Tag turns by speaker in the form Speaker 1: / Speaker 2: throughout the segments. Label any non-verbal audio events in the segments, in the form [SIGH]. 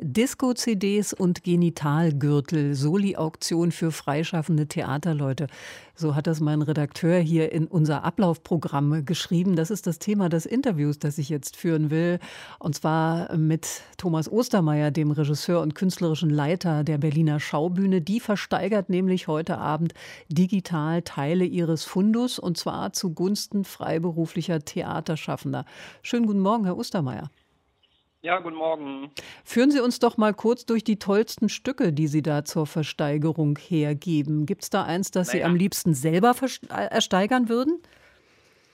Speaker 1: Disco-CDs und Genitalgürtel, Soli-Auktion für freischaffende Theaterleute. So hat das mein Redakteur hier in unser Ablaufprogramm geschrieben. Das ist das Thema des Interviews, das ich jetzt führen will. Und zwar mit Thomas Ostermeier, dem Regisseur und künstlerischen Leiter der Berliner Schaubühne. Die versteigert nämlich heute Abend digital Teile ihres Fundus und zwar zugunsten freiberuflicher Theaterschaffender. Schönen guten Morgen, Herr Ostermeier.
Speaker 2: Ja, guten Morgen.
Speaker 1: Führen Sie uns doch mal kurz durch die tollsten Stücke, die Sie da zur Versteigerung hergeben. Gibt es da eins, das naja. Sie am liebsten selber äh, ersteigern würden?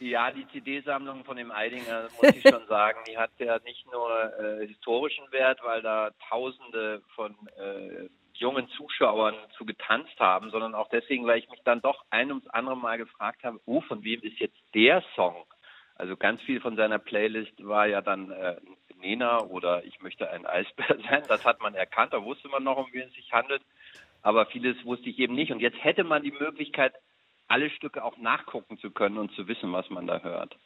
Speaker 2: Ja, die CD-Sammlung von dem Eidinger, muss ich schon [LAUGHS] sagen, die hat ja nicht nur äh, historischen Wert, weil da Tausende von äh, jungen Zuschauern zu getanzt haben, sondern auch deswegen, weil ich mich dann doch ein ums andere Mal gefragt habe, oh, von wem ist jetzt der Song? Also ganz viel von seiner Playlist war ja dann äh, Nena oder ich möchte ein Eisbär [LAUGHS] sein. Das hat man erkannt, da wusste man noch, um wen es sich handelt. Aber vieles wusste ich eben nicht. Und jetzt hätte man die Möglichkeit, alle Stücke auch nachgucken zu können und zu wissen, was man da hört.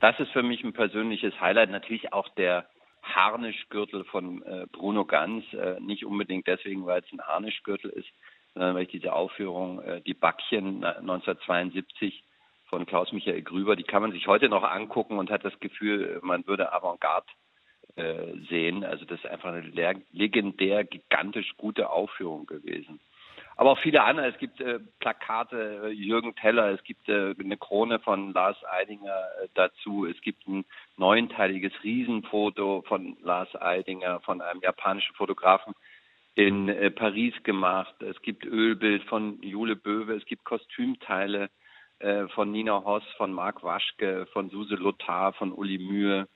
Speaker 2: Das ist für mich ein persönliches Highlight. Natürlich auch der Harnischgürtel von äh, Bruno Ganz. Äh, nicht unbedingt deswegen, weil es ein Harnischgürtel ist, sondern weil ich diese Aufführung, äh, die Backchen 1972 von Klaus-Michael Grüber, die kann man sich heute noch angucken und hat das Gefühl, man würde Avantgarde äh, sehen. Also das ist einfach eine legendär gigantisch gute Aufführung gewesen. Aber auch viele andere. Es gibt äh, Plakate äh, Jürgen Teller, es gibt äh, eine Krone von Lars Eidinger äh, dazu, es gibt ein neunteiliges Riesenfoto von Lars Eidinger, von einem japanischen Fotografen in Paris gemacht. Es gibt Ölbild von Jule Böwe, es gibt Kostümteile von Nina Hoss, von Marc Waschke, von Suse Lothar, von Uli Mühe,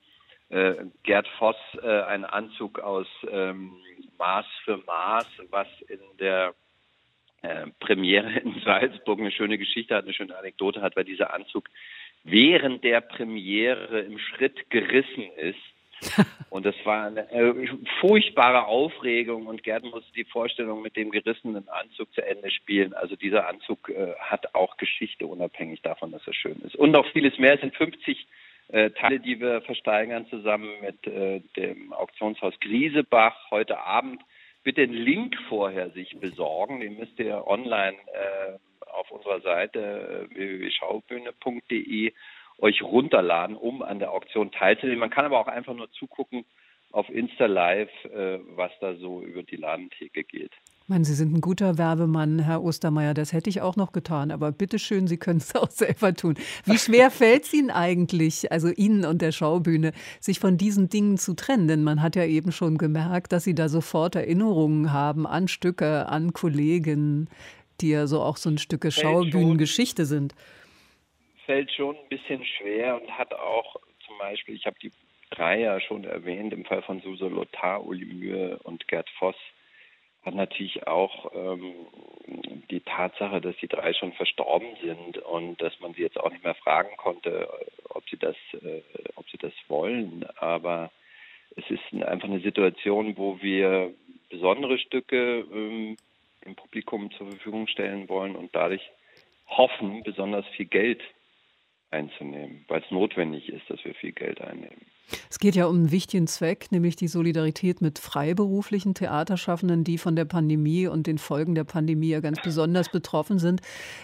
Speaker 2: Gerd Voss, äh, ein Anzug aus ähm, Maß für Maß, was in der äh, Premiere in Salzburg eine schöne Geschichte hat, eine schöne Anekdote hat, weil dieser Anzug während der Premiere im Schritt gerissen ist. [LAUGHS] Und das war eine äh, furchtbare Aufregung und Gerd musste die Vorstellung mit dem gerissenen Anzug zu Ende spielen. Also dieser Anzug äh, hat auch Geschichte, unabhängig davon, dass er schön ist. Und noch vieles mehr. Es sind 50 äh, Teile, die wir versteigern zusammen mit äh, dem Auktionshaus Griesebach heute Abend. Bitte den Link vorher sich besorgen. Den müsst ihr online äh, auf unserer Seite äh, www.schaubühne.de euch runterladen, um an der Auktion teilzunehmen. Man kann aber auch einfach nur zugucken auf Insta Live, äh, was da so über die Ladentheke geht.
Speaker 1: Ich meine, Sie sind ein guter Werbemann, Herr Ostermeier. Das hätte ich auch noch getan. Aber bitteschön, Sie können es [LAUGHS] auch selber tun. Wie schwer fällt es Ihnen eigentlich, also Ihnen und der Schaubühne, sich von diesen Dingen zu trennen? Denn man hat ja eben schon gemerkt, dass Sie da sofort Erinnerungen haben an Stücke, an Kollegen, die ja so auch so ein Stücke Schaubühnengeschichte sind
Speaker 2: fällt schon ein bisschen schwer und hat auch zum Beispiel, ich habe die drei ja schon erwähnt, im Fall von Suse Lothar, Uli Mühe und Gerd Voss, hat natürlich auch ähm, die Tatsache, dass die drei schon verstorben sind und dass man sie jetzt auch nicht mehr fragen konnte, ob sie das, äh, ob sie das wollen. Aber es ist einfach eine Situation, wo wir besondere Stücke ähm, im Publikum zur Verfügung stellen wollen und dadurch hoffen, besonders viel Geld einzunehmen, weil es notwendig ist, dass wir viel Geld einnehmen.
Speaker 1: Es geht ja um einen wichtigen Zweck, nämlich die Solidarität mit freiberuflichen Theaterschaffenden, die von der Pandemie und den Folgen der Pandemie ja ganz besonders betroffen sind.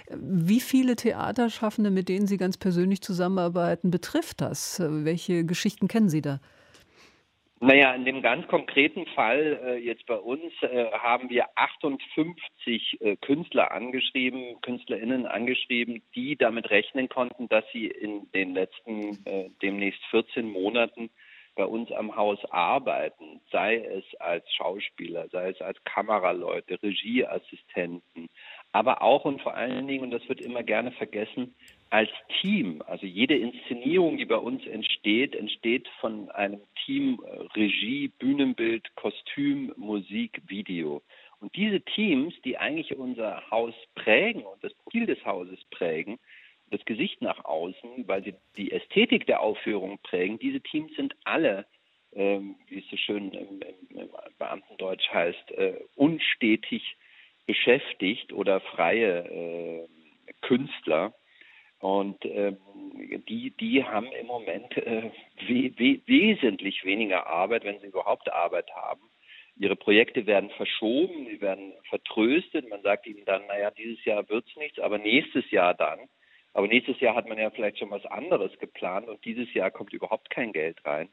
Speaker 1: Wie viele Theaterschaffende, mit denen Sie ganz persönlich zusammenarbeiten, betrifft das? Welche Geschichten kennen Sie da?
Speaker 2: Naja, in dem ganz konkreten Fall äh, jetzt bei uns äh, haben wir 58 äh, Künstler angeschrieben, KünstlerInnen angeschrieben, die damit rechnen konnten, dass sie in den letzten äh, demnächst 14 Monaten bei uns am Haus arbeiten, sei es als Schauspieler, sei es als Kameraleute, Regieassistenten, aber auch und vor allen Dingen, und das wird immer gerne vergessen, als Team. Also jede Inszenierung, die bei uns entsteht, entsteht von einem Team äh, Regie, Bühnenbild, Kostüm, Musik, Video. Und diese Teams, die eigentlich unser Haus prägen und das Profil des Hauses prägen, das Gesicht nach außen, weil sie die Ästhetik der Aufführung prägen, diese Teams sind alle, ähm, wie es so schön im, im, im Beamtendeutsch heißt, äh, unstetig beschäftigt oder freie äh, Künstler Und ähm, die, die haben im Moment äh, we we wesentlich weniger Arbeit, wenn sie überhaupt Arbeit haben. Ihre Projekte werden verschoben, sie werden vertröstet. Man sagt ihnen dann, naja, dieses Jahr wird es nichts, aber nächstes Jahr dann. Aber nächstes Jahr hat man ja vielleicht schon was anderes geplant und dieses Jahr kommt überhaupt kein Geld rein.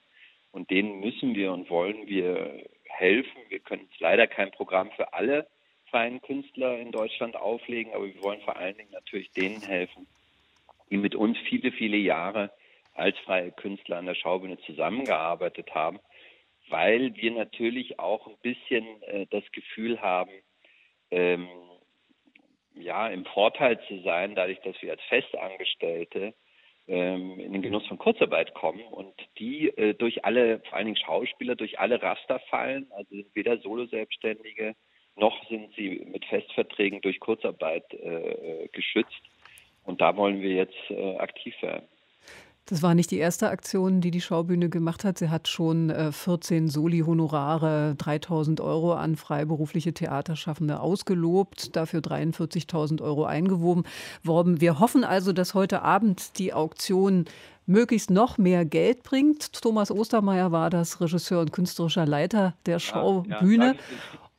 Speaker 2: Und denen müssen wir und wollen wir helfen. Wir können leider kein Programm für alle freien Künstler in Deutschland auflegen, aber wir wollen vor allen Dingen natürlich denen helfen, die mit uns viele, viele Jahre als freie Künstler an der Schaubühne zusammengearbeitet haben, weil wir natürlich auch ein bisschen äh, das Gefühl haben, ähm, ja, im Vorteil zu sein, dadurch, dass wir als Festangestellte ähm, in den Genuss von Kurzarbeit kommen und die äh, durch alle, vor allen Dingen Schauspieler, durch alle Raster fallen, also sind weder Solo-Selbstständige noch sind sie mit Festverträgen durch Kurzarbeit äh, geschützt. Und da wollen wir jetzt äh, aktiv werden.
Speaker 1: Das war nicht die erste Aktion, die die Schaubühne gemacht hat. Sie hat schon 14 äh, Soli-Honorare, 3000 Euro an freiberufliche Theaterschaffende ausgelobt, dafür 43.000 Euro eingeworben worden. Wir hoffen also, dass heute Abend die Auktion möglichst noch mehr Geld bringt. Thomas Ostermeier war das Regisseur und künstlerischer Leiter der Schaubühne. Ja, ja,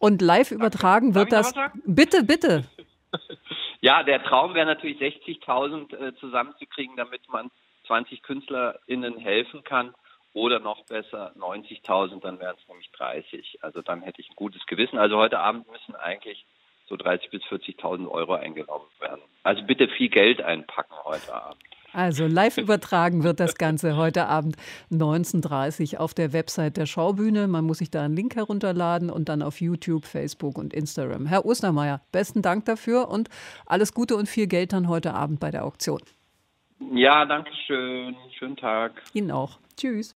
Speaker 1: und live übertragen wird das. Bitte, bitte. [LAUGHS]
Speaker 2: Ja, der Traum wäre natürlich 60.000 äh, zusammenzukriegen, damit man 20 KünstlerInnen helfen kann. Oder noch besser 90.000, dann wären es nämlich 30. Also dann hätte ich ein gutes Gewissen. Also heute Abend müssen eigentlich so 30.000 bis 40.000 Euro eingenommen werden. Also bitte viel Geld einpacken heute Abend.
Speaker 1: Also live übertragen wird das Ganze heute Abend 19.30 Uhr auf der Website der Schaubühne. Man muss sich da einen Link herunterladen und dann auf YouTube, Facebook und Instagram. Herr Ostermeier, besten Dank dafür und alles Gute und viel Geld dann heute Abend bei der Auktion.
Speaker 2: Ja, danke schön. Schönen Tag.
Speaker 1: Ihnen auch. Tschüss.